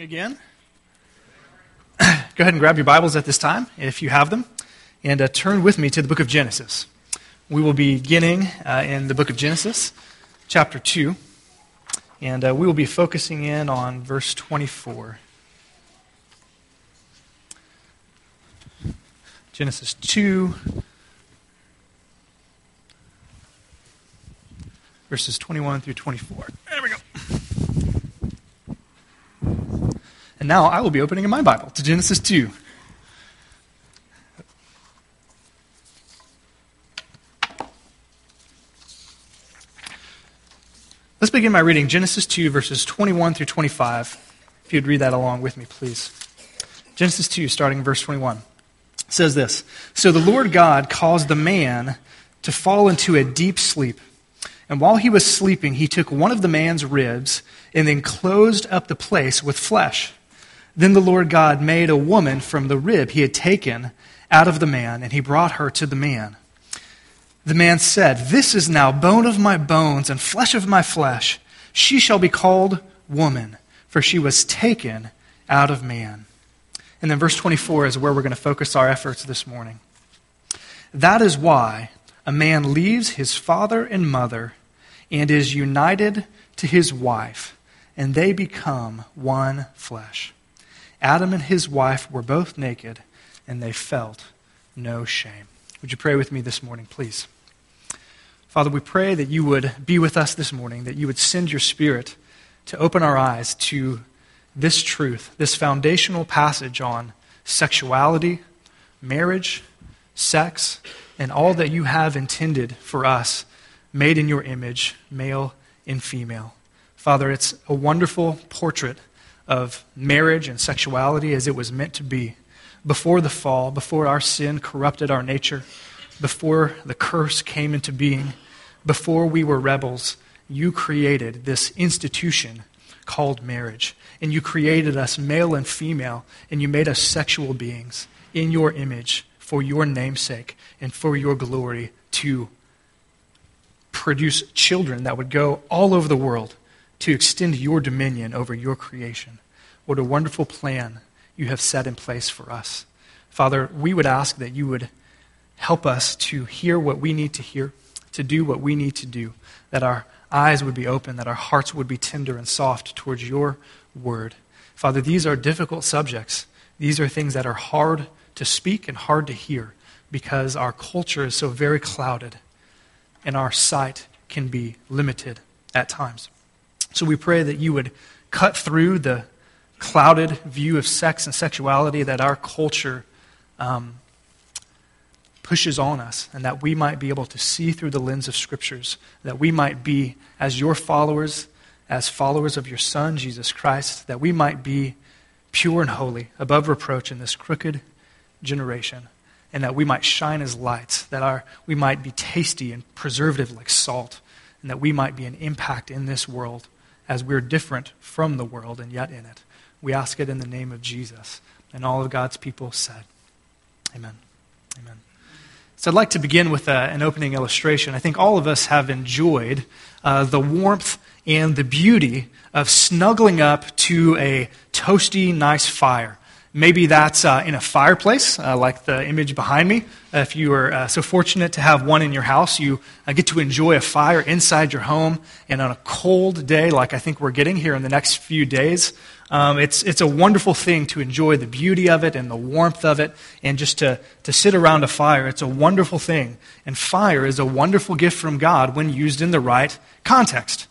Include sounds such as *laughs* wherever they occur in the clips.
again. Go ahead and grab your Bibles at this time, if you have them, and uh, turn with me to the book of Genesis. We will be beginning uh, in the book of Genesis, chapter 2, and uh, we will be focusing in on verse 24. Genesis 2, verses 21 through 24. There we go. And now I will be opening in my Bible to Genesis 2. Let's begin by reading Genesis 2, verses 21 through 25. If you'd read that along with me, please. Genesis 2, starting in verse 21, says this So the Lord God caused the man to fall into a deep sleep. And while he was sleeping, he took one of the man's ribs and then closed up the place with flesh. Then the Lord God made a woman from the rib he had taken out of the man, and he brought her to the man. The man said, This is now bone of my bones and flesh of my flesh. She shall be called woman, for she was taken out of man. And then verse 24 is where we're going to focus our efforts this morning. That is why a man leaves his father and mother and is united to his wife, and they become one flesh. Adam and his wife were both naked, and they felt no shame. Would you pray with me this morning, please? Father, we pray that you would be with us this morning, that you would send your Spirit to open our eyes to this truth, this foundational passage on sexuality, marriage, sex, and all that you have intended for us, made in your image, male and female. Father, it's a wonderful portrait of marriage and sexuality as it was meant to be before the fall, before our sin corrupted our nature, before the curse came into being, before we were rebels. You created this institution called marriage. And you created us male and female, and you made us sexual beings in your image for your namesake and for your glory to produce children that would go all over the world to extend your dominion over your creation. What a wonderful plan you have set in place for us. Father, we would ask that you would help us to hear what we need to hear, to do what we need to do, that our eyes would be open, that our hearts would be tender and soft towards your word. Father, these are difficult subjects. These are things that are hard to speak and hard to hear because our culture is so very clouded and our sight can be limited at times. So we pray that you would cut through the clouded view of sex and sexuality that our culture um, pushes on us, and that we might be able to see through the lens of scriptures, that we might be, as your followers, as followers of your Son, Jesus Christ, that we might be pure and holy, above reproach in this crooked generation, and that we might shine as lights, that our, we might be tasty and preservative like salt, and that we might be an impact in this world as we're different from the world and yet in it. We ask it in the name of Jesus. And all of God's people said, Amen. Amen. So I'd like to begin with a, uh, an opening illustration. I think all of us have enjoyed uh, the warmth and the beauty of snuggling up to a toasty, nice fire. Maybe that's uh, in a fireplace, uh, like the image behind me. If you are uh, so fortunate to have one in your house, you uh, get to enjoy a fire inside your home. And on a cold day, like I think we're getting here in the next few days, um, it's, it's a wonderful thing to enjoy the beauty of it and the warmth of it and just to, to sit around a fire. It's a wonderful thing. And fire is a wonderful gift from God when used in the right context.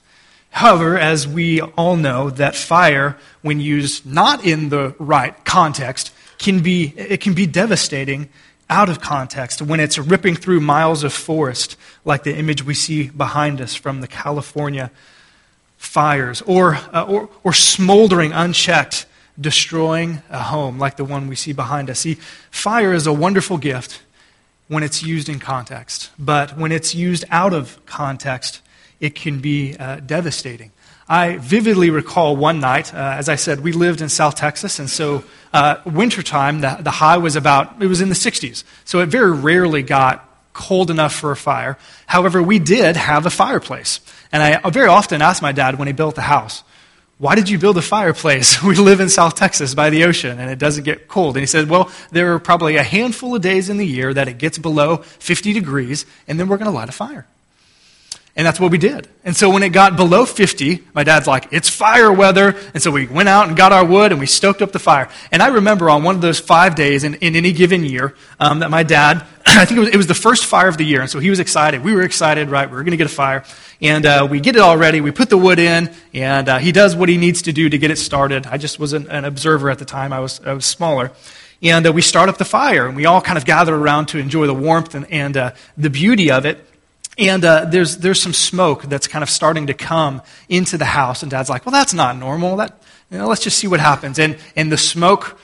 However, as we all know, that fire, when used not in the right context, can be, it can be devastating out of context when it's ripping through miles of forest, like the image we see behind us from the California fires, or, uh, or, or smoldering unchecked, destroying a home, like the one we see behind us. See, fire is a wonderful gift when it's used in context, but when it's used out of context, it can be uh, devastating. I vividly recall one night, uh, as I said, we lived in South Texas, and so uh, wintertime, the, the high was about, it was in the 60s. So it very rarely got cold enough for a fire. However, we did have a fireplace. And I very often asked my dad when he built the house, why did you build a fireplace? *laughs* We live in South Texas by the ocean and it doesn't get cold. And he said, Well, there are probably a handful of days in the year that it gets below 50 degrees, and then we're going to light a fire. And that's what we did. And so when it got below 50, my dad's like, it's fire weather. And so we went out and got our wood and we stoked up the fire. And I remember on one of those five days in, in any given year um, that my dad, *clears throat* I think it was, it was, the first fire of the year. And so he was excited. We were excited, right? We were going to get a fire. And uh, we get it all ready. We put the wood in and uh, he does what he needs to do to get it started. I just was an, an observer at the time. I was, I was smaller. And uh, we start up the fire and we all kind of gather around to enjoy the warmth and, and uh, the beauty of it. And uh, there's, there's some smoke that's kind of starting to come into the house. And dad's like, well, that's not normal. That, you know, let's just see what happens. And, and the smoke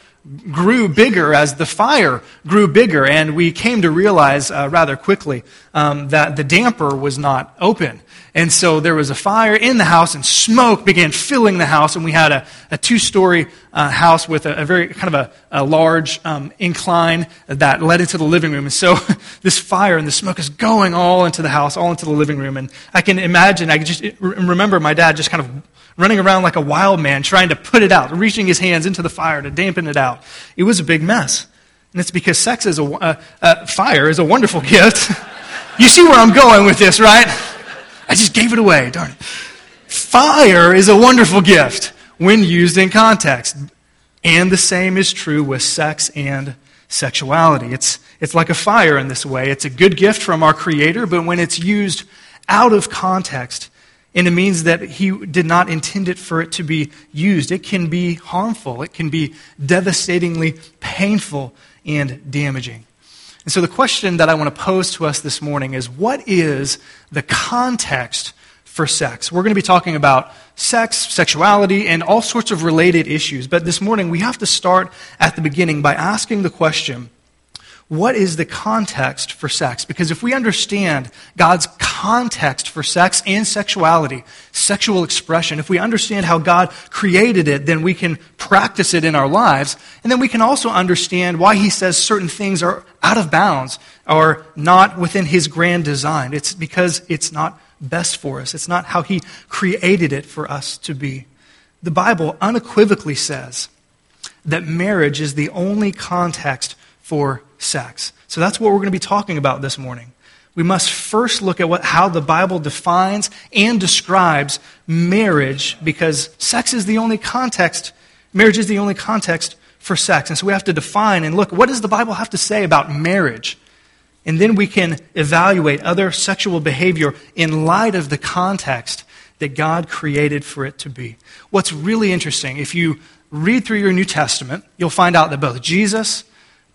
grew bigger as the fire grew bigger. And we came to realize uh, rather quickly um, that the damper was not open. And so there was a fire in the house, and smoke began filling the house. And we had a, a two story uh, house with a, a, very kind of a, a large um, incline that led into the living room. And so *laughs* this fire and the smoke is going all into the house, all into the living room. And I can imagine, I just remember my dad just kind of running around like a wild man trying to put it out, reaching his hands into the fire to dampen it out. It was a big mess. And it's because sex is a, uh, uh, fire is a wonderful *laughs* gift. you see where I'm going with this, right? I just gave it away, darn it. Fire is a wonderful gift when used in context. And the same is true with sex and sexuality. It's, it's like a fire in this way. It's a good gift from our Creator, but when it's used out of context, and it means that He did not intend it for it to be used, it can be harmful. It can be devastatingly painful and damaging. And so the question that I want to pose to us this morning is what is the context for sex? We're going to be talking about sex, sexuality, and all sorts of related issues. But this morning we have to start at the beginning by asking the question what is the context for sex? Because if we understand God's context for sex and sexuality, sexual expression, if we understand how God created it, then we can practice it in our lives. And then we can also understand why He says certain things are out of bounds or not within His grand design. It's because it's not best for us, it's not how He created it for us to be. The Bible unequivocally says that marriage is the only context for sex. So that's what we're going to be talking about this morning. We must first look at what, how the Bible defines and describes marriage because sex is the only context, marriage is the only context for sex. And so we have to define and look what does the Bible have to say about marriage? And then we can evaluate other sexual behavior in light of the context that God created for it to be. What's really interesting, if you read through your New Testament, you'll find out that both Jesus,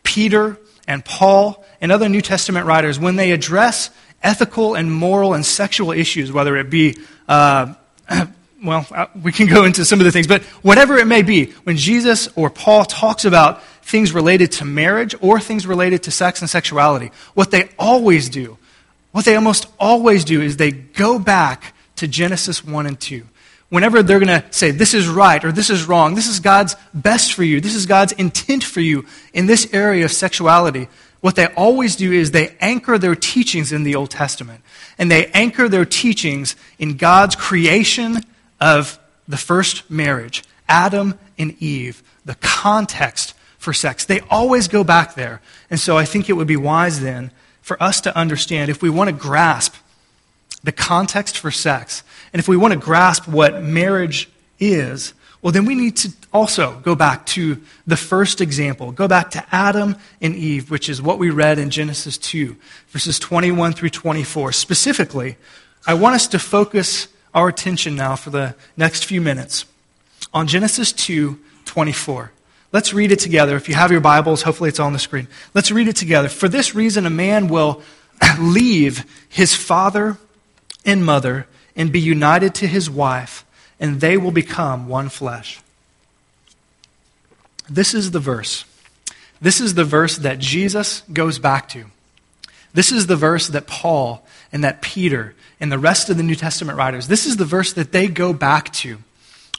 Peter, and Paul and other New Testament writers, when they address ethical and moral and sexual issues, whether it be, uh, *clears throat* well, uh, we can go into some of the things, but whatever it may be, when Jesus or Paul talks about things related to marriage or things related to sex and sexuality, what they always do, what they almost always do is they go back to Genesis 1 and 2 whenever they're going to say, this is right or this is wrong, this is God's best for you, this is God's intent for you in this area of sexuality, what they always do is they anchor their teachings in the Old Testament. And they anchor their teachings in God's creation of the first marriage, Adam and Eve, the context for sex. They always go back there. And so I think it would be wise then for us to understand if we want to grasp the context for sex, and if we want to grasp what marriage is, well, then we need to also go back to the first example. Go back to Adam and Eve, which is what we read in Genesis 2, verses 21 through 24. Specifically, I want us to focus our attention now for the next few minutes on Genesis 2, 24. Let's read it together. If you have your Bibles, hopefully it's on the screen. Let's read it together. For this reason, a man will *clears throat* leave his father and mother and be united to his wife, and they will become one flesh. This is the verse. This is the verse that Jesus goes back to. This is the verse that Paul and that Peter and the rest of the New Testament writers, this is the verse that they go back to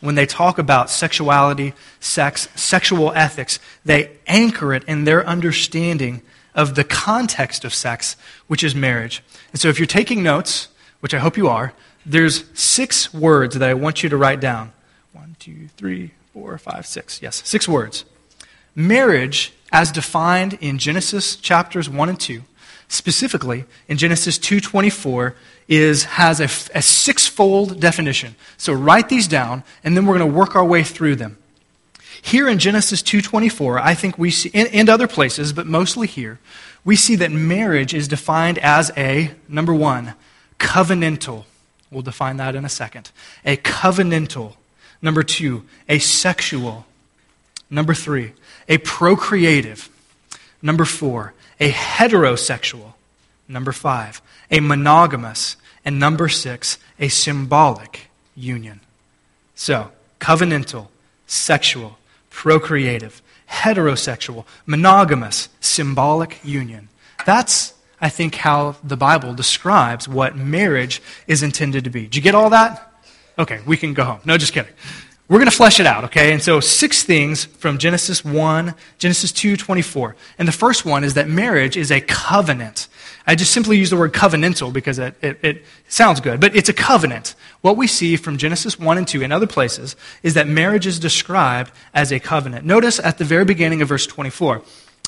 when they talk about sexuality, sex, sexual ethics. They anchor it in their understanding of the context of sex, which is marriage. And so if you're taking notes, which I hope you are, there's six words that I want you to write down. one, two, three, four, five, six. Yes, six words. Marriage, as defined in Genesis chapters 1 and 2, specifically in Genesis 2:24 is has a, a sixfold definition. So write these down and then we're going to work our way through them. Here in Genesis 2:24, I think we see and other places, but mostly here, we see that marriage is defined as a number 1, covenantal. We'll define that in a second. A covenantal. Number 2, a sexual. Number 3, a procreative. Number 4, a heterosexual. Number 5, a monogamous. And number 6, a symbolic union. So, covenantal, sexual, procreative, heterosexual, monogamous, symbolic union. That's, I think, how the Bible describes what marriage is intended to be. Did you get all that? Okay, we can go home. No, just kidding. We're going to flesh it out, okay? And so six things from Genesis 1, Genesis 2, 24. And the first one is that marriage is a covenant. I just simply use the word covenantal because it, it, it, sounds good, but it's a covenant. What we see from Genesis 1 and 2 and other places is that marriage is described as a covenant. Notice at the very beginning of verse 24.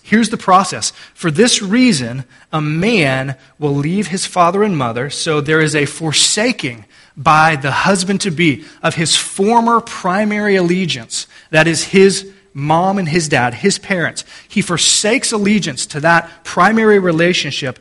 Here's the process. For this reason, a man will leave his father and mother, so there is a forsaking by the husband to be of his former primary allegiance, that is his mom and his dad, his parents. He forsakes allegiance to that primary relationship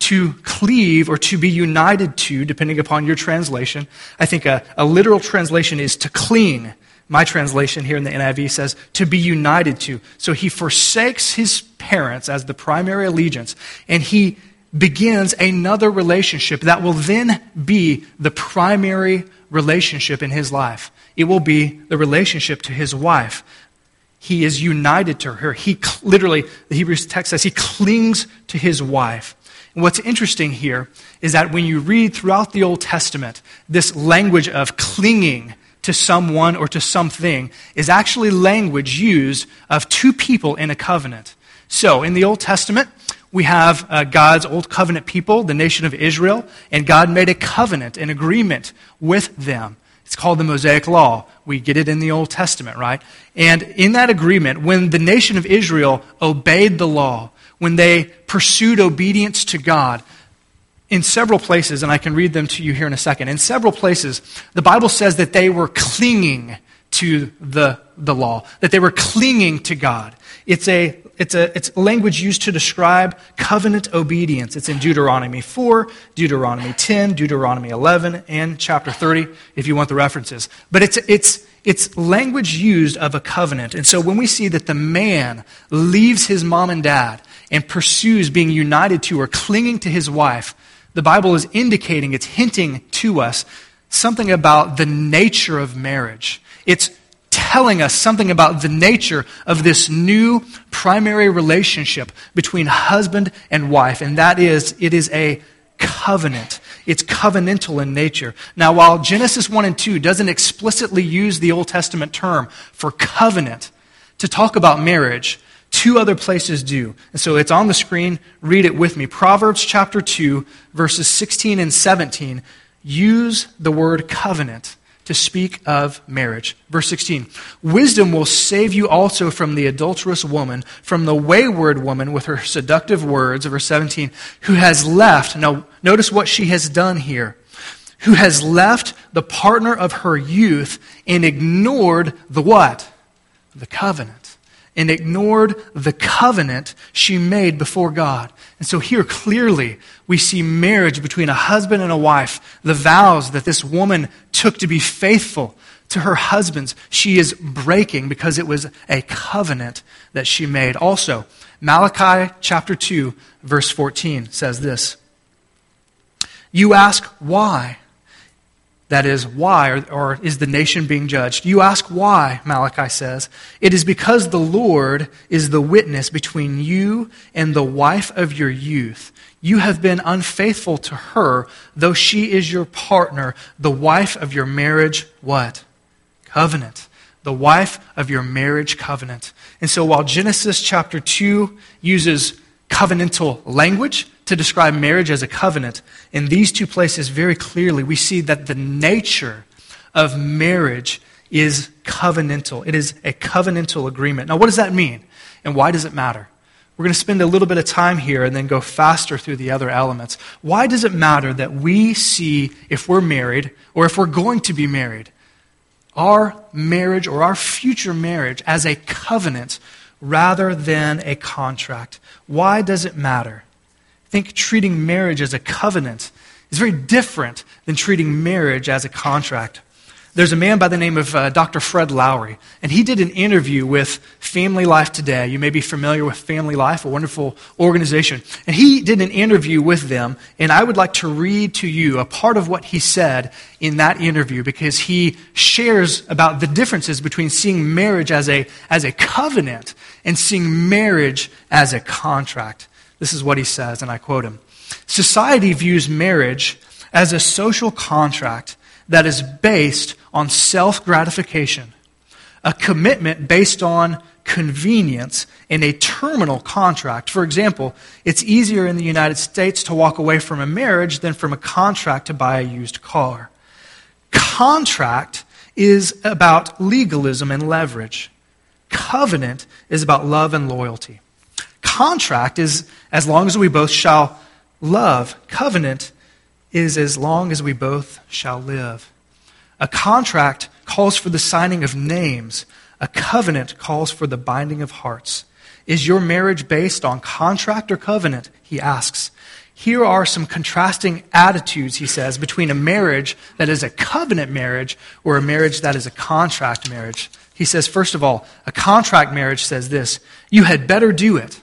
to cleave or to be united to, depending upon your translation. I think a, a, literal translation is to cling. My translation here in the NIV says to be united to. So he forsakes his parents as the primary allegiance, and he begins another relationship that will then be the primary relationship in his life. It will be the relationship to his wife. He is united to her. He literally, the Hebrews text says, he clings to his wife. And what's interesting here is that when you read throughout the Old Testament, this language of clinging to someone or to something is actually language used of two people in a covenant. So, in the Old Testament, we have uh, God's old covenant people, the nation of Israel, and God made a covenant, an agreement with them. It's called the Mosaic Law. We get it in the Old Testament, right? And in that agreement, when the nation of Israel obeyed the law, when they pursued obedience to God, in several places, and I can read them to you here in a second, in several places, the Bible says that they were clinging to the, the law, that they were clinging to God. It's a, it's a it's language used to describe covenant obedience. It's in Deuteronomy 4, Deuteronomy 10, Deuteronomy 11, and chapter 30, if you want the references. But it's, it's, it's language used of a covenant. And so when we see that the man leaves his mom and dad and pursues being united to or clinging to his wife, the Bible is indicating, it's hinting to us something about the nature of marriage. It's telling us something about the nature of this new primary relationship between husband and wife, and that is, it is a covenant. It's covenantal in nature. Now, while Genesis 1 and 2 doesn't explicitly use the Old Testament term for covenant to talk about marriage, two other places do. And so it's on the screen. Read it with me. Proverbs chapter 2, verses 16 and 17 use the word covenant to speak of marriage. Verse 16 Wisdom will save you also from the adulterous woman, from the wayward woman with her seductive words. Verse 17 Who has left, now notice what she has done here, who has left the partner of her youth and ignored the what? The covenant and ignored the covenant she made before God. And so here clearly we see marriage between a husband and a wife, the vows that this woman took to be faithful to her husbands, she is breaking because it was a covenant that she made. Also, Malachi chapter 2, verse 14 says this You ask why? That is, why, or, or, is the nation being judged? You ask why, Malachi says. It is because the Lord is the witness between you and the wife of your youth. You have been unfaithful to her, though she is your partner, the wife of your marriage, what? Covenant. The wife of your marriage covenant. And so while Genesis chapter 2 uses covenantal language, to describe marriage as a covenant, in these two places, very clearly, we see that the nature of marriage is covenantal. It is a covenantal agreement. Now, what does that mean? And why does it matter? We're going to spend a little bit of time here and then go faster through the other elements. Why does it matter that we see if we're married or if we're going to be married, our marriage or our future marriage as a covenant rather than a contract? Why does it matter? Think treating marriage as a covenant is very different than treating marriage as a contract. There's a man by the name of uh, Dr. Fred Lowery, and he did an interview with Family Life Today. You may be familiar with Family Life, a wonderful organization. And he did an interview with them, and I would like to read to you a part of what he said in that interview because he shares about the differences between seeing marriage as a, as a covenant and seeing marriage as a contract. This is what he says, and I quote him Society views marriage as a social contract that is based on self gratification, a commitment based on convenience, and a terminal contract. For example, it's easier in the United States to walk away from a marriage than from a contract to buy a used car. Contract is about legalism and leverage. Covenant is about love and loyalty. Contract is as long as we both shall love. Covenant is as long as we both shall live. A contract calls for the signing of names, a covenant calls for the binding of hearts. Is your marriage based on contract or covenant? He asks. Here are some contrasting attitudes, he says, between a marriage that is a covenant marriage or a marriage that is a contract marriage. He says, first of all, a contract marriage says this You had better do it.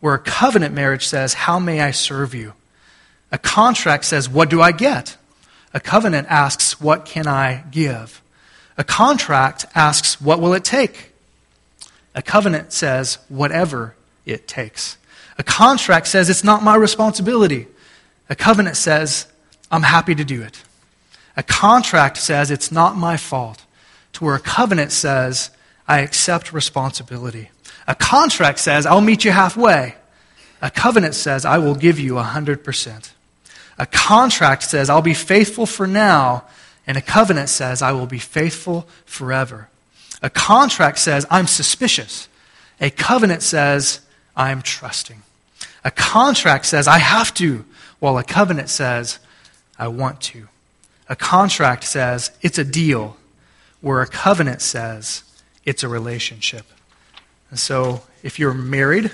Where a covenant marriage says, How may I serve you? A contract says, What do I get? A covenant asks, What can I give? A contract asks, What will it take? A covenant says, Whatever it takes. A contract says, It's not my responsibility. A covenant says, I'm happy to do it. A contract says, It's not my fault. To where a covenant says, I accept responsibility. A contract says, I'll meet you halfway. A covenant says, I will give you 100%. A contract says, I'll be faithful for now, and a covenant says, I will be faithful forever. A contract says, I'm suspicious. A covenant says, I'm trusting. A contract says, I have to, while a covenant says, I want to. A contract says, it's a deal, where a covenant says, it's a relationship. And so, if you're married,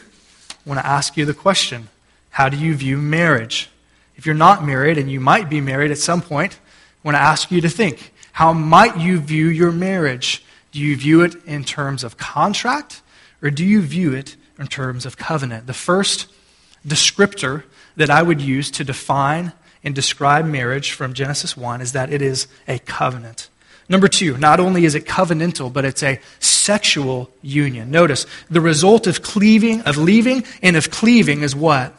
want to ask you the question how do you view marriage? If you're not married, and you might be married at some point, I want to ask you to think how might you view your marriage? Do you view it in terms of contract, or do you view it in terms of covenant? The first descriptor that I would use to define and describe marriage from Genesis 1 is that it is a covenant. Number two, not only is it covenantal, but it's a sexual union. Notice, the result of cleaving, of leaving, and of cleaving is what?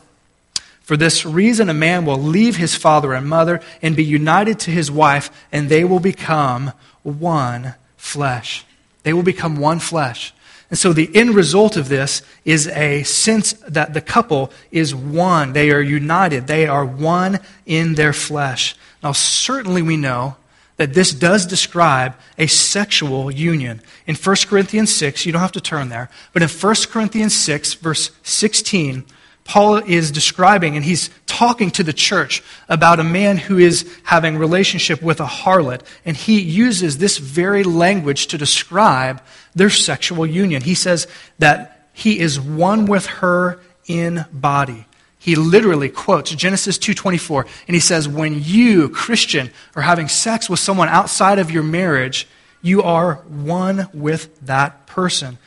For this reason, a man will leave his father and mother and be united to his wife, and they will become one flesh. They will become one flesh. And so the end result of this is a sense that the couple is one. They are united. They are one in their flesh. Now, certainly we know that this does describe a sexual union. In 1 Corinthians 6, you don't have to turn there, but in 1 Corinthians 6, verse 16, Paul is describing, and he's talking to the church about a man who is having relationship with a harlot, and he uses this very language to describe their sexual union. He says that he is one with her in body. He literally quotes Genesis 2:24, and he says, "When you, Christian, are having sex with someone outside of your marriage, you are one with that person."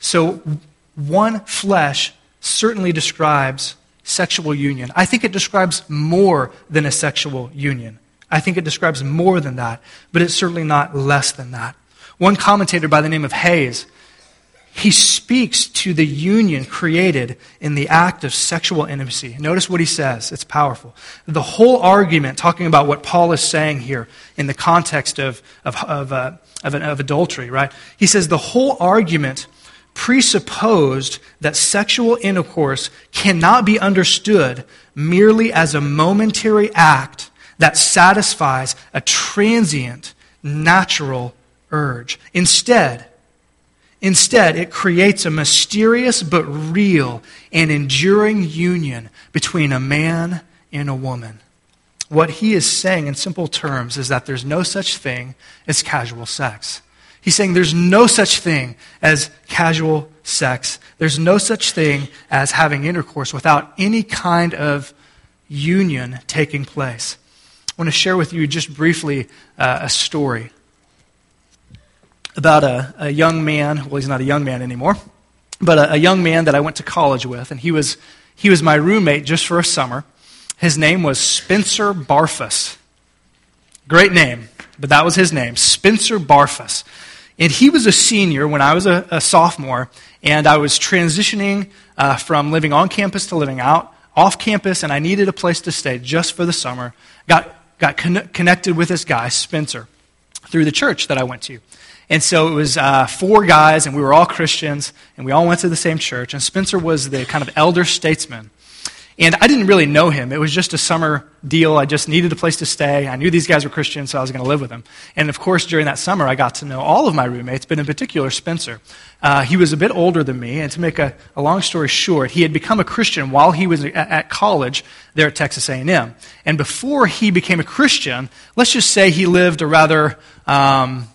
So, one flesh certainly describes sexual union. I think it describes more than a sexual union. I think it describes more than that, but it's certainly not less than that. One commentator by the name of Hays, he speaks to the union created in the act of sexual intimacy. Notice what he says. It's powerful. The whole argument, talking about what Paul is saying here in the context of, of, of, uh, of, of adultery, right? He says the whole argument presupposed that sexual intercourse cannot be understood merely as a momentary act that satisfies a transient, natural urge. Instead, Instead, it creates a mysterious but real and enduring union between a man and a woman. What he is saying in simple terms is that there's no such thing as casual sex. He's saying there's no such thing as casual sex. There's no such thing as having intercourse without any kind of union taking place. I want to share with you just briefly uh, a story about a, a, young man. Well, he's not a young man anymore, but a, a young man that I went to college with, and he was, he was my roommate just for a summer. His name was Spencer Barfus. Great name, but that was his name, Spencer Barfus. And he was a senior when I was a, a sophomore, and I was transitioning uh, from living on campus to living out off campus, and I needed a place to stay just for the summer. Got, got con- connected with this guy, Spencer, through the church that I went to. And so it was uh, four guys, and we were all Christians, and we all went to the same church. And Spencer was the kind of elder statesman and I didn't really know him. It was just a summer deal. I just needed a place to stay. I knew these guys were Christians, so I was going to live with them. And of course, during that summer, I got to know all of my roommates, but in particular, Spencer. Uh, he was a bit older than me, and to make a, a, long story short, he had become a Christian while he was at, at college there at Texas A&M. And before he became a Christian, let's just say he lived a rather um,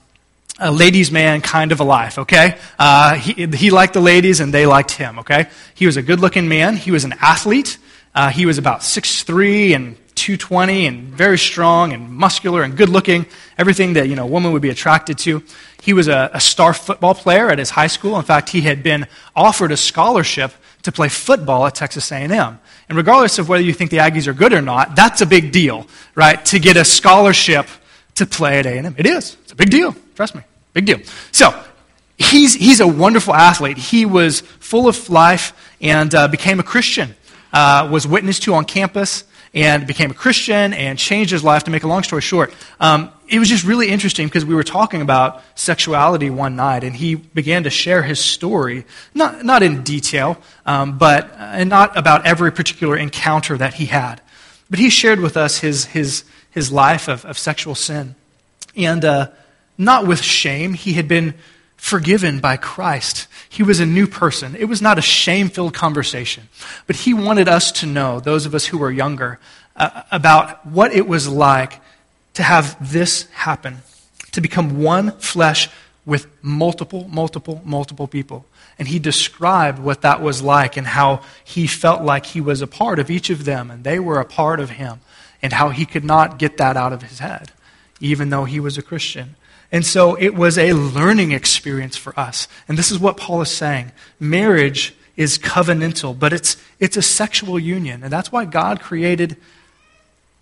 a ladies' man kind of a life, okay? Uh, he, he liked the ladies and they liked him, okay? He was a good looking man. He was an athlete. Uh, he was about 6'3 and 220 and very strong and muscular and good looking, everything that you know, a woman would be attracted to. He was a, a star football player at his high school. In fact, he had been offered a scholarship to play football at Texas A&M. And regardless of whether you think the Aggies are good or not, that's a big deal, right? To get a scholarship to play at A&M. It is. It's a big deal. Trust me. Big deal. So, he's, he's a wonderful athlete. He was full of life and uh, became a Christian uh, was witnessed to on campus and became a Christian and changed his life. To make a long story short, um, it was just really interesting because we were talking about sexuality one night, and he began to share his story, not, not in detail, um, but uh, and not about every particular encounter that he had. But he shared with us his, his, his life of, of sexual sin. And uh, not with shame, he had been forgiven by Christ. He was a new person. It was not a shame filled conversation, but he wanted us to know, those of us who were younger, uh, about what it was like to have this happen, to become one flesh with multiple, multiple, multiple people. And he described what that was like and how he felt like he was a part of each of them and they were a part of him and how he could not get that out of his head, even though he was a Christian. And so it was a learning experience for us. And this is what Paul is saying. Marriage is covenantal, but it's, it's a sexual union. And that's why God created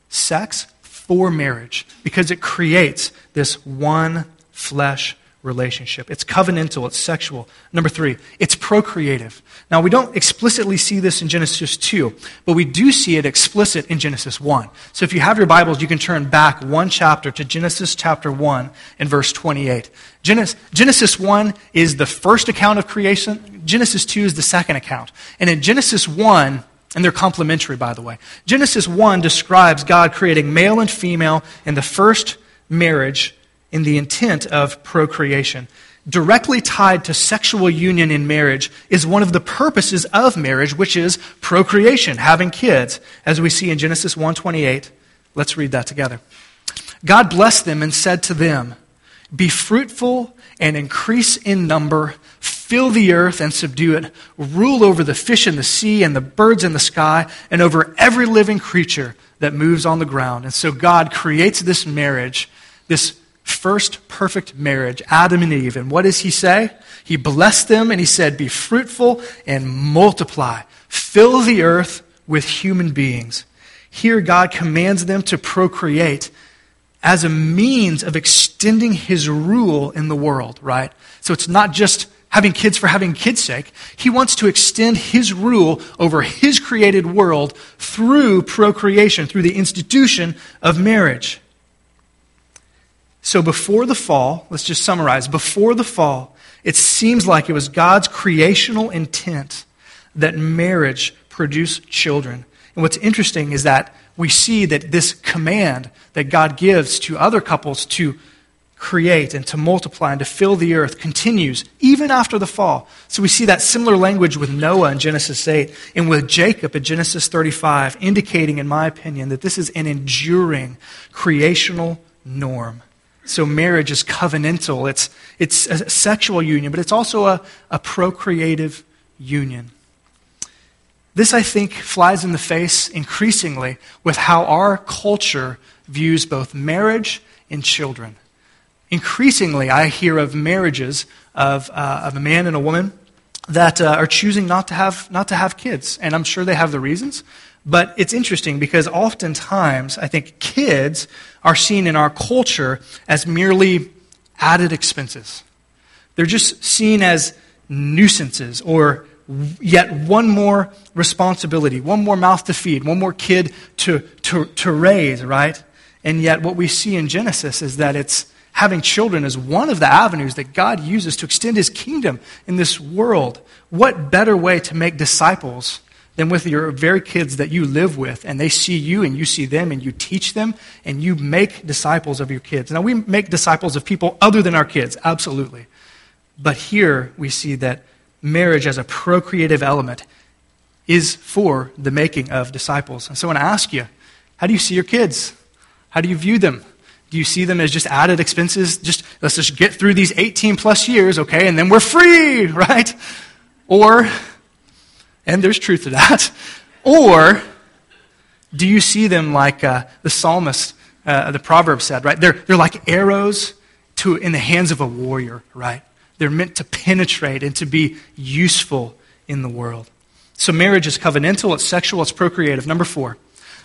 sex for marriage, because it creates this one flesh relationship. It's covenantal, it's sexual. Number three, it's procreative. Now, we don't explicitly see this in Genesis 2, but we do see it explicit in Genesis 1. So if you have your Bibles, you can turn back one chapter to Genesis chapter 1 and verse 28. Genesis 1 is the first account of creation, Genesis 2 is the second account. And in Genesis 1, and they're complementary, by the way. Genesis 1 describes God creating male and female in the first marriage in the intent of procreation. Directly tied to sexual union in marriage is one of the purposes of marriage, which is procreation, having kids, as we see in Genesis 1:28. Let's read that together. God blessed them and said to them, "Be fruitful and increase in number, fill the earth and subdue it, rule over the fish in the sea and the birds in the sky, and over every living creature that moves on the ground." And so God creates this marriage, this first perfect marriage, Adam and Eve. And what does he say? He blessed them and he said, Be fruitful and multiply, fill the earth with human beings. Here, God commands them to procreate as a means of extending his rule in the world, right? So it's not just having kids for having kids' sake. He wants to extend his rule over his created world through procreation, through the institution of marriage. So before the fall, let's just summarize. Before the fall, it seems like it was God's creational intent that marriage produce children. And what's interesting is that we see that this command that God gives to other couples to create and to multiply and to fill the earth continues even after the fall. So we see that similar language with Noah in Genesis 8 and with Jacob in Genesis 35, indicating, in my opinion, that this is an enduring creational norm. So marriage is covenantal, it's, it's a sexual union, but it's also a, a procreative union. This, I think, flies in the face increasingly with how our culture views both marriage and children. Increasingly, I hear of marriages of, uh, of a man and a woman that uh, are choosing not to, have, not to have kids. And I'm sure they have the reasons. But it's interesting because oftentimes I think kids are seen in our culture as merely added expenses. They're just seen as nuisances or yet one more responsibility, one more mouth to feed, one more kid to, to, to raise, right? And yet, what we see in Genesis is that it's having children is one of the avenues that God uses to extend his kingdom in this world. What better way to make disciples than with your very kids that you live with and they see you and you see them and you teach them and you make disciples of your kids? Now, we make disciples of people other than our kids, absolutely. But here we see that marriage as a procreative element is for the making of disciples. And so I want to ask you, how do you see your kids? How do you view them? Do you see them as just added expenses? Just let's just get through these 18 plus years, okay, and then we're free, *laughs* right? Or, and there's truth to that, or do you see them like uh, the psalmist, uh, the proverb said, right? They're, they're like arrows to, in the hands of a warrior, right? They're meant to penetrate and to be useful in the world. So marriage is covenantal, it's sexual, it's procreative. Number four.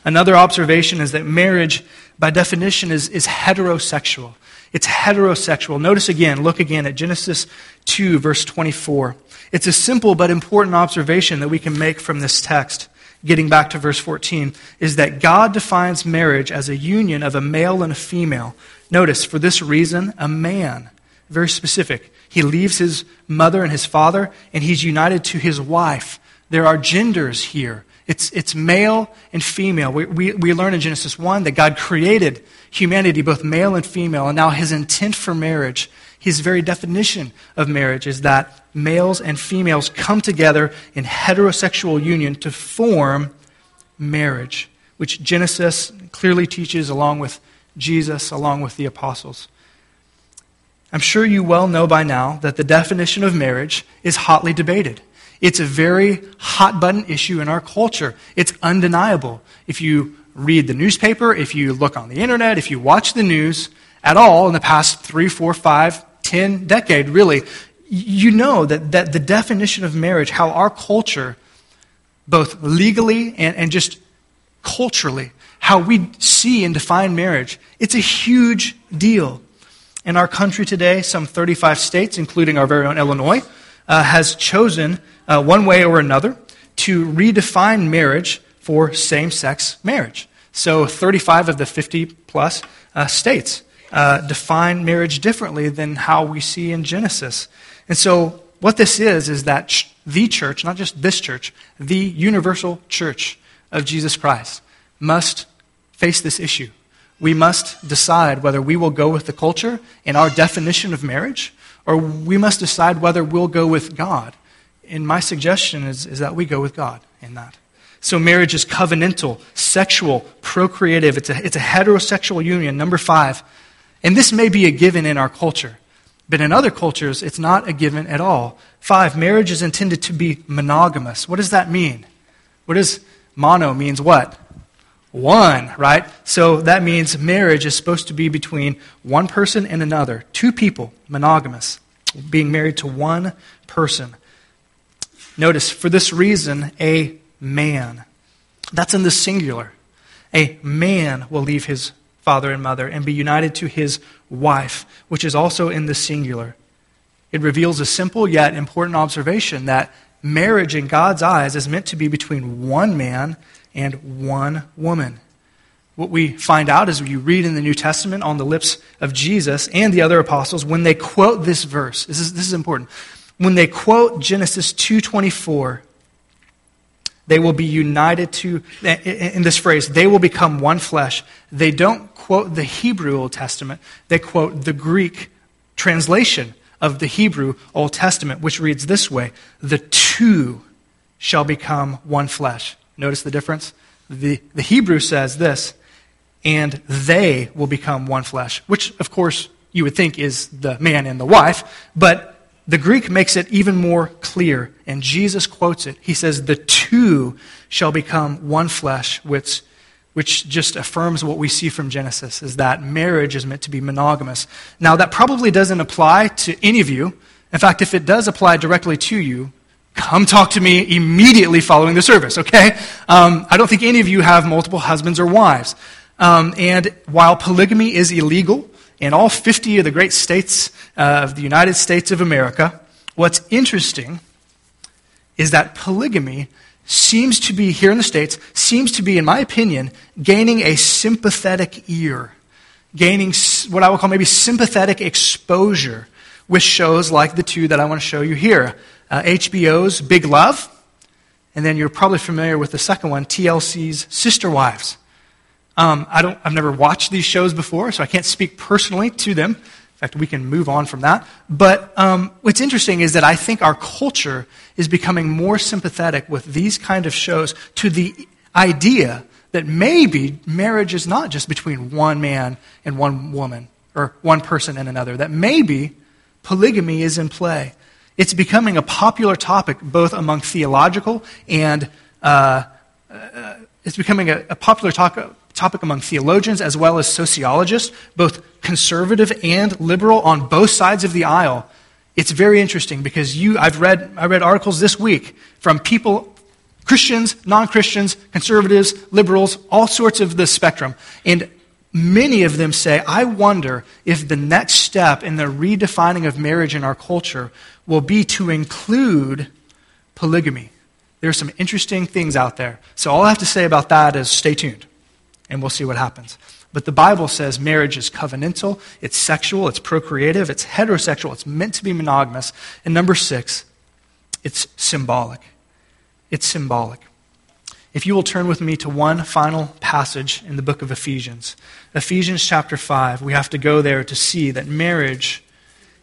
Another observation is that marriage, by definition, is, is heterosexual. It's heterosexual. Notice again, look again at Genesis 2, verse 24. It's a simple but important observation that we can make from this text. Getting back to verse 14, is that God defines marriage as a union of a male and a female. Notice, for this reason, a man, very specific. He leaves his mother and his father, and he's united to his wife. There are genders here. It's, it's male and female. We, we, we learn in Genesis 1 that God created humanity, both male and female, and now his intent for marriage, his very definition of marriage, is that males and females come together in heterosexual union to form marriage, which Genesis clearly teaches along with Jesus, along with the apostles. I'm sure you well know by now that the definition of marriage is hotly debated. It's a very hot button issue in our culture. It's undeniable. If you read the newspaper, if you look on the internet, if you watch the news at all in the past three, four, five, ten decade, really, you know that, that the definition of marriage, how our culture, both legally and, and just culturally, how we see and define marriage, it's a huge deal. In our country today, some 35 states, including our very own Illinois, uh, has chosen uh, one way or another to redefine marriage for same sex marriage. So 35 of the 50 plus uh, states uh, define marriage differently than how we see in Genesis. And so what this is, is that ch- the church, not just this church, the universal church of Jesus Christ, must face this issue. We must decide whether we will go with the culture in our definition of marriage or we must decide whether we'll go with God. And my suggestion is, is that we go with God in that. So marriage is covenantal, sexual, procreative. It's a, it's a heterosexual union. Number five. And this may be a given in our culture, but in other cultures, it's not a given at all. Five, marriage is intended to be monogamous. What does that mean? What does mono means what? One, right? So that means marriage is supposed to be between one person and another. Two people, monogamous, being married to one person. Notice, for this reason, a man. That's in the singular. A man will leave his father and mother and be united to his wife, which is also in the singular. It reveals a simple yet important observation that marriage in God's eyes is meant to be between one man and one woman. What we find out is when you read in the New Testament on the lips of Jesus and the other apostles when they quote this verse. This is, this is important. When they quote Genesis 2:24, They will be united to, in this phrase, they will become one flesh. They don't quote the Hebrew Old Testament, they quote the Greek translation of the Hebrew Old Testament, which reads this way The two shall become one flesh. Notice the difference? The, the Hebrew says this, and they will become one flesh, which, of course, you would think is the man and the wife, but the Greek makes it even more clear, and Jesus quotes it. He says, The two shall become one flesh, which, which just affirms what we see from Genesis, is that marriage is meant to be monogamous. Now, that probably doesn't apply to any of you. In fact, if it does apply directly to you, come talk to me immediately following the service, okay? Um, I don't think any of you have multiple husbands or wives. Um, and while polygamy is illegal, in all 50 of the great states uh, of the United States of America, what's interesting is that polygamy seems to be, here in the States, seems to be, in my opinion, gaining a sympathetic ear, gaining what I would call maybe sympathetic exposure with shows like the two that I want to show you here uh, HBO's Big Love, and then you're probably familiar with the second one, TLC's Sister Wives. Um, I don't, I've never watched these shows before, so I can't speak personally to them. In fact, we can move on from that. But um, what's interesting is that I think our culture is becoming more sympathetic with these kind of shows to the idea that maybe marriage is not just between one man and one woman, or one person and another, that maybe polygamy is in play. It's becoming a popular topic both among theological and uh, uh, it's becoming a, a popular talk, topic among theologians as well as sociologists, both conservative and liberal on both sides of the aisle. It's very interesting because you, I've read, I read articles this week from people, Christians, non Christians, conservatives, liberals, all sorts of the spectrum. And many of them say, I wonder if the next step in the redefining of marriage in our culture will be to include polygamy. There are some interesting things out there. So all I have to say about that is stay tuned and we'll see what happens. But the Bible says marriage is covenantal, it's sexual, it's procreative, it's heterosexual, it's meant to be monogamous. And number six, it's symbolic. It's symbolic. If you will turn with me to one final passage in the book of Ephesians, Ephesians chapter 5, we have to go there to see that marriage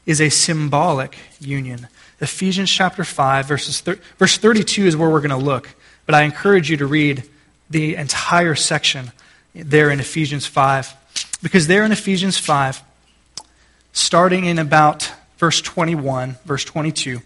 is a symbolic union. Ephesians chapter 5, verses thir- verse 32 is where we're going to look. But I encourage you to read the entire section there in Ephesians 5. Because there in Ephesians 5, starting in about verse 21, verse 22,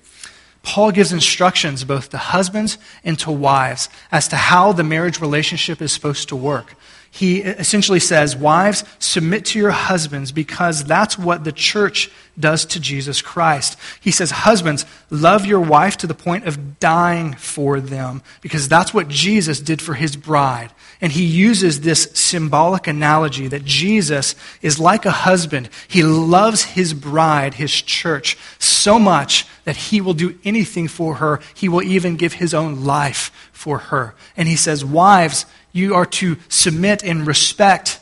Paul gives instructions both to husbands and to wives as to how the marriage relationship is supposed to work he essentially says, Wives, submit to your husbands because that's what the church does to Jesus Christ. He says, Husbands, love your wife to the point of dying for them because that's what Jesus did for his bride. And he uses this symbolic analogy that Jesus is like a husband. He loves his bride, his church, so much that he will do anything for her. He will even give his own life for her. And he says, Wives, you are to submit and respect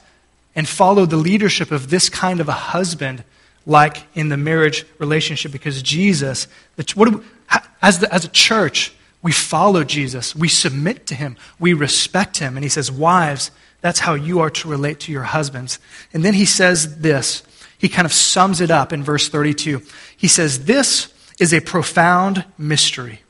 and follow the leadership of this kind of a husband, like in the marriage relationship, because Jesus, we, as, the, as a church, we follow Jesus, we submit to him, we respect him. And he says, Wives, that's how you are to relate to your husbands. And then he says this. He kind of sums it up in verse 32. He says, This is a profound mystery.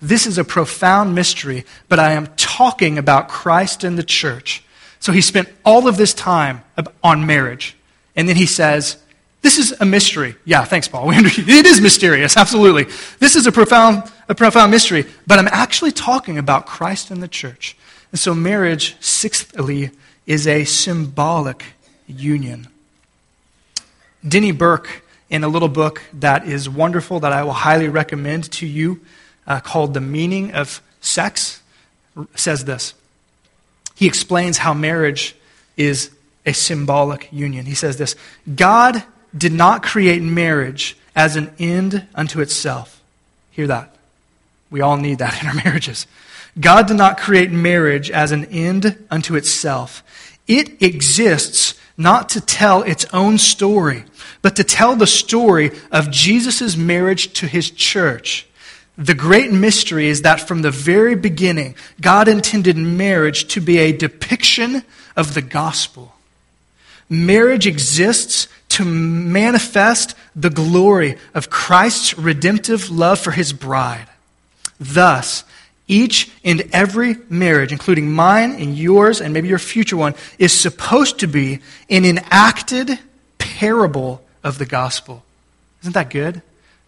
This is a profound mystery, but I am talking about Christ and the church. So he spent all of this time on marriage. And then he says, This is a mystery. Yeah, thanks, Paul. *laughs* It is mysterious, absolutely. This is a profound, a profound mystery, but I'm actually talking about Christ and the church. And so marriage, sixthly, is a symbolic union. Denny Burk, in a little book that is wonderful that I will highly recommend to you, uh, called The Meaning of Sex says this. He explains how marriage is a symbolic union. He says this God did not create marriage as an end unto itself. Hear that. We all need that *laughs* in our marriages. God did not create marriage as an end unto itself. It exists not to tell its own story, but to tell the story of Jesus' marriage to his church the great mystery is that from the very beginning, God intended marriage to be a depiction of the gospel. Marriage exists to manifest the glory of Christ's redemptive love for his bride. Thus, each and every marriage, including mine and yours and maybe your future one, is supposed to be an enacted parable of the gospel. Isn't that good?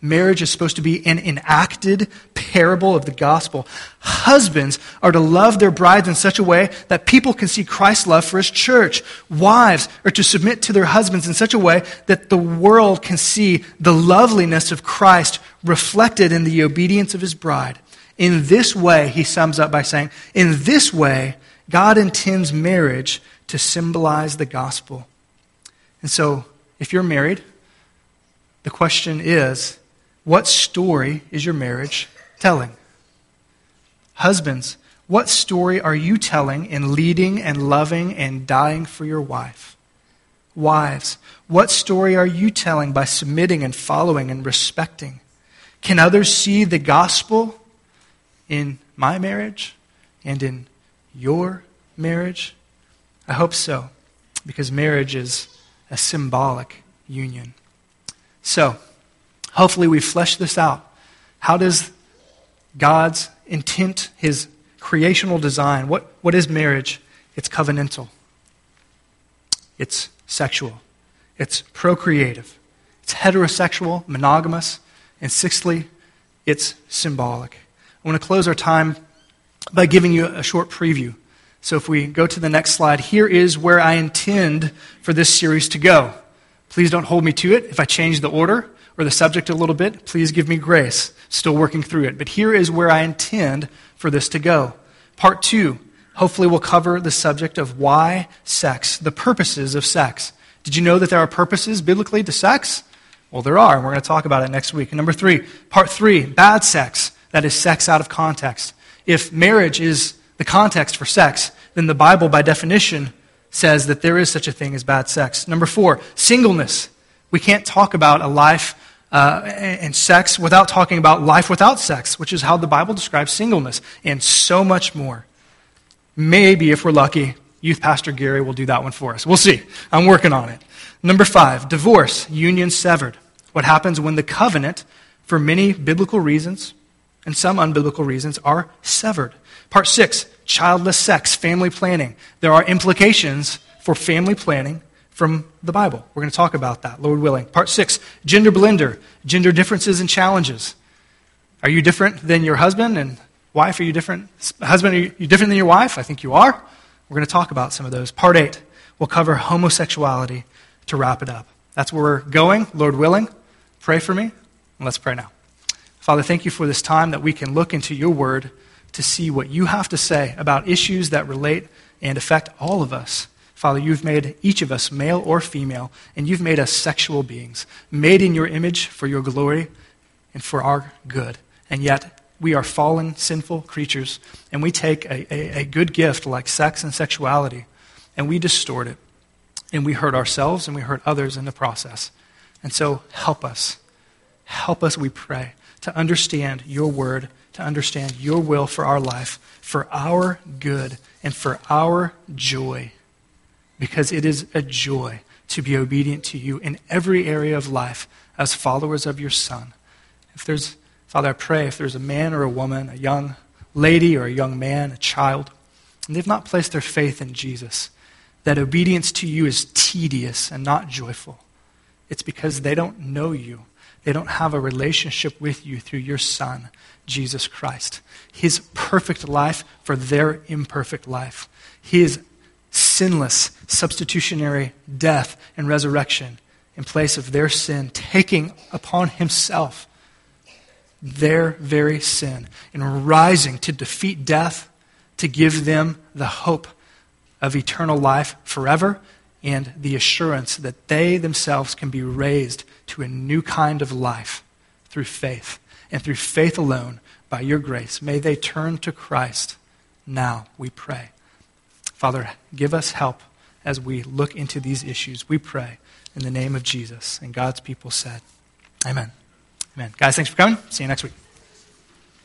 Marriage is supposed to be an enacted parable of the gospel. Husbands are to love their brides in such a way that people can see Christ's love for his church. Wives are to submit to their husbands in such a way that the world can see the loveliness of Christ reflected in the obedience of his bride. In this way, he sums up by saying, in this way, God intends marriage to symbolize the gospel. And so, if you're married, the question is, what story is your marriage telling? Husbands, what story are you telling in leading and loving and dying for your wife? Wives, what story are you telling by submitting and following and respecting? Can others see the gospel in my marriage and in your marriage? I hope so, because marriage is a symbolic union. So, Hopefully, we flesh this out. How does God's intent, his creational design, what, what is marriage? It's covenantal, it's sexual, it's procreative, it's heterosexual, monogamous, and sixthly, it's symbolic. I want to close our time by giving you a short preview. So if we go to the next slide, here is where I intend for this series to go. Please don't hold me to it if I change the order or the subject a little bit, please give me grace. Still working through it. But here is where I intend for this to go. Part two, hopefully, will cover the subject of why sex, the purposes of sex. Did you know that there are purposes biblically to sex? Well, there are, and we're going to talk about it next week. And number three, part three, bad sex. That is sex out of context. If marriage is the context for sex, then the Bible, by definition, says that there is such a thing as bad sex. Number four, singleness. We can't talk about a life uh, and sex without talking about life without sex, which is how the Bible describes singleness, and so much more. Maybe, if we're lucky, youth pastor Gary will do that one for us. We'll see. I'm working on it. Number five, divorce, union severed. What happens when the covenant, for many biblical reasons and some unbiblical reasons, are severed? Part six, childless sex, family planning. There are implications for family planning from the Bible. We're going to talk about that, Lord willing. Part six gender blender, gender differences and challenges. Are you different than your husband and wife? Are you different? Husband, are you different than your wife? I think you are. We're going to talk about some of those. Part eight, we'll cover homosexuality to wrap it up. That's where we're going, Lord willing. Pray for me, and let's pray now. Father, thank you for this time that we can look into your word to see what you have to say about issues that relate and affect all of us. Father, you've made each of us, male or female, and you've made us sexual beings, made in your image for your glory and for our good. And yet, we are fallen, sinful creatures, and we take a, a, a good gift like sex and sexuality, and we distort it. And we hurt ourselves and we hurt others in the process. And so, help us. Help us, we pray, to understand your word, to understand your will for our life, for our good, and for our joy because it is a joy to be obedient to you in every area of life as followers of your Son. If there's, Father, I pray if there's a man or a woman, a young lady or a young man, a child, and they've not placed their faith in Jesus, that obedience to you is tedious and not joyful. It's because they don't know you. They don't have a relationship with you through your Son, Jesus Christ. His perfect life for their imperfect life. His sinless substitutionary death and resurrection in place of their sin, taking upon himself their very sin and rising to defeat death, to give them the hope of eternal life forever and the assurance that they themselves can be raised to a new kind of life through faith. And through faith alone, by your grace, may they turn to Christ now, we pray. Father, give us help as we look into these issues. We pray in the name of Jesus. And God's people said, Amen. Amen. Guys, thanks for coming. See you next week.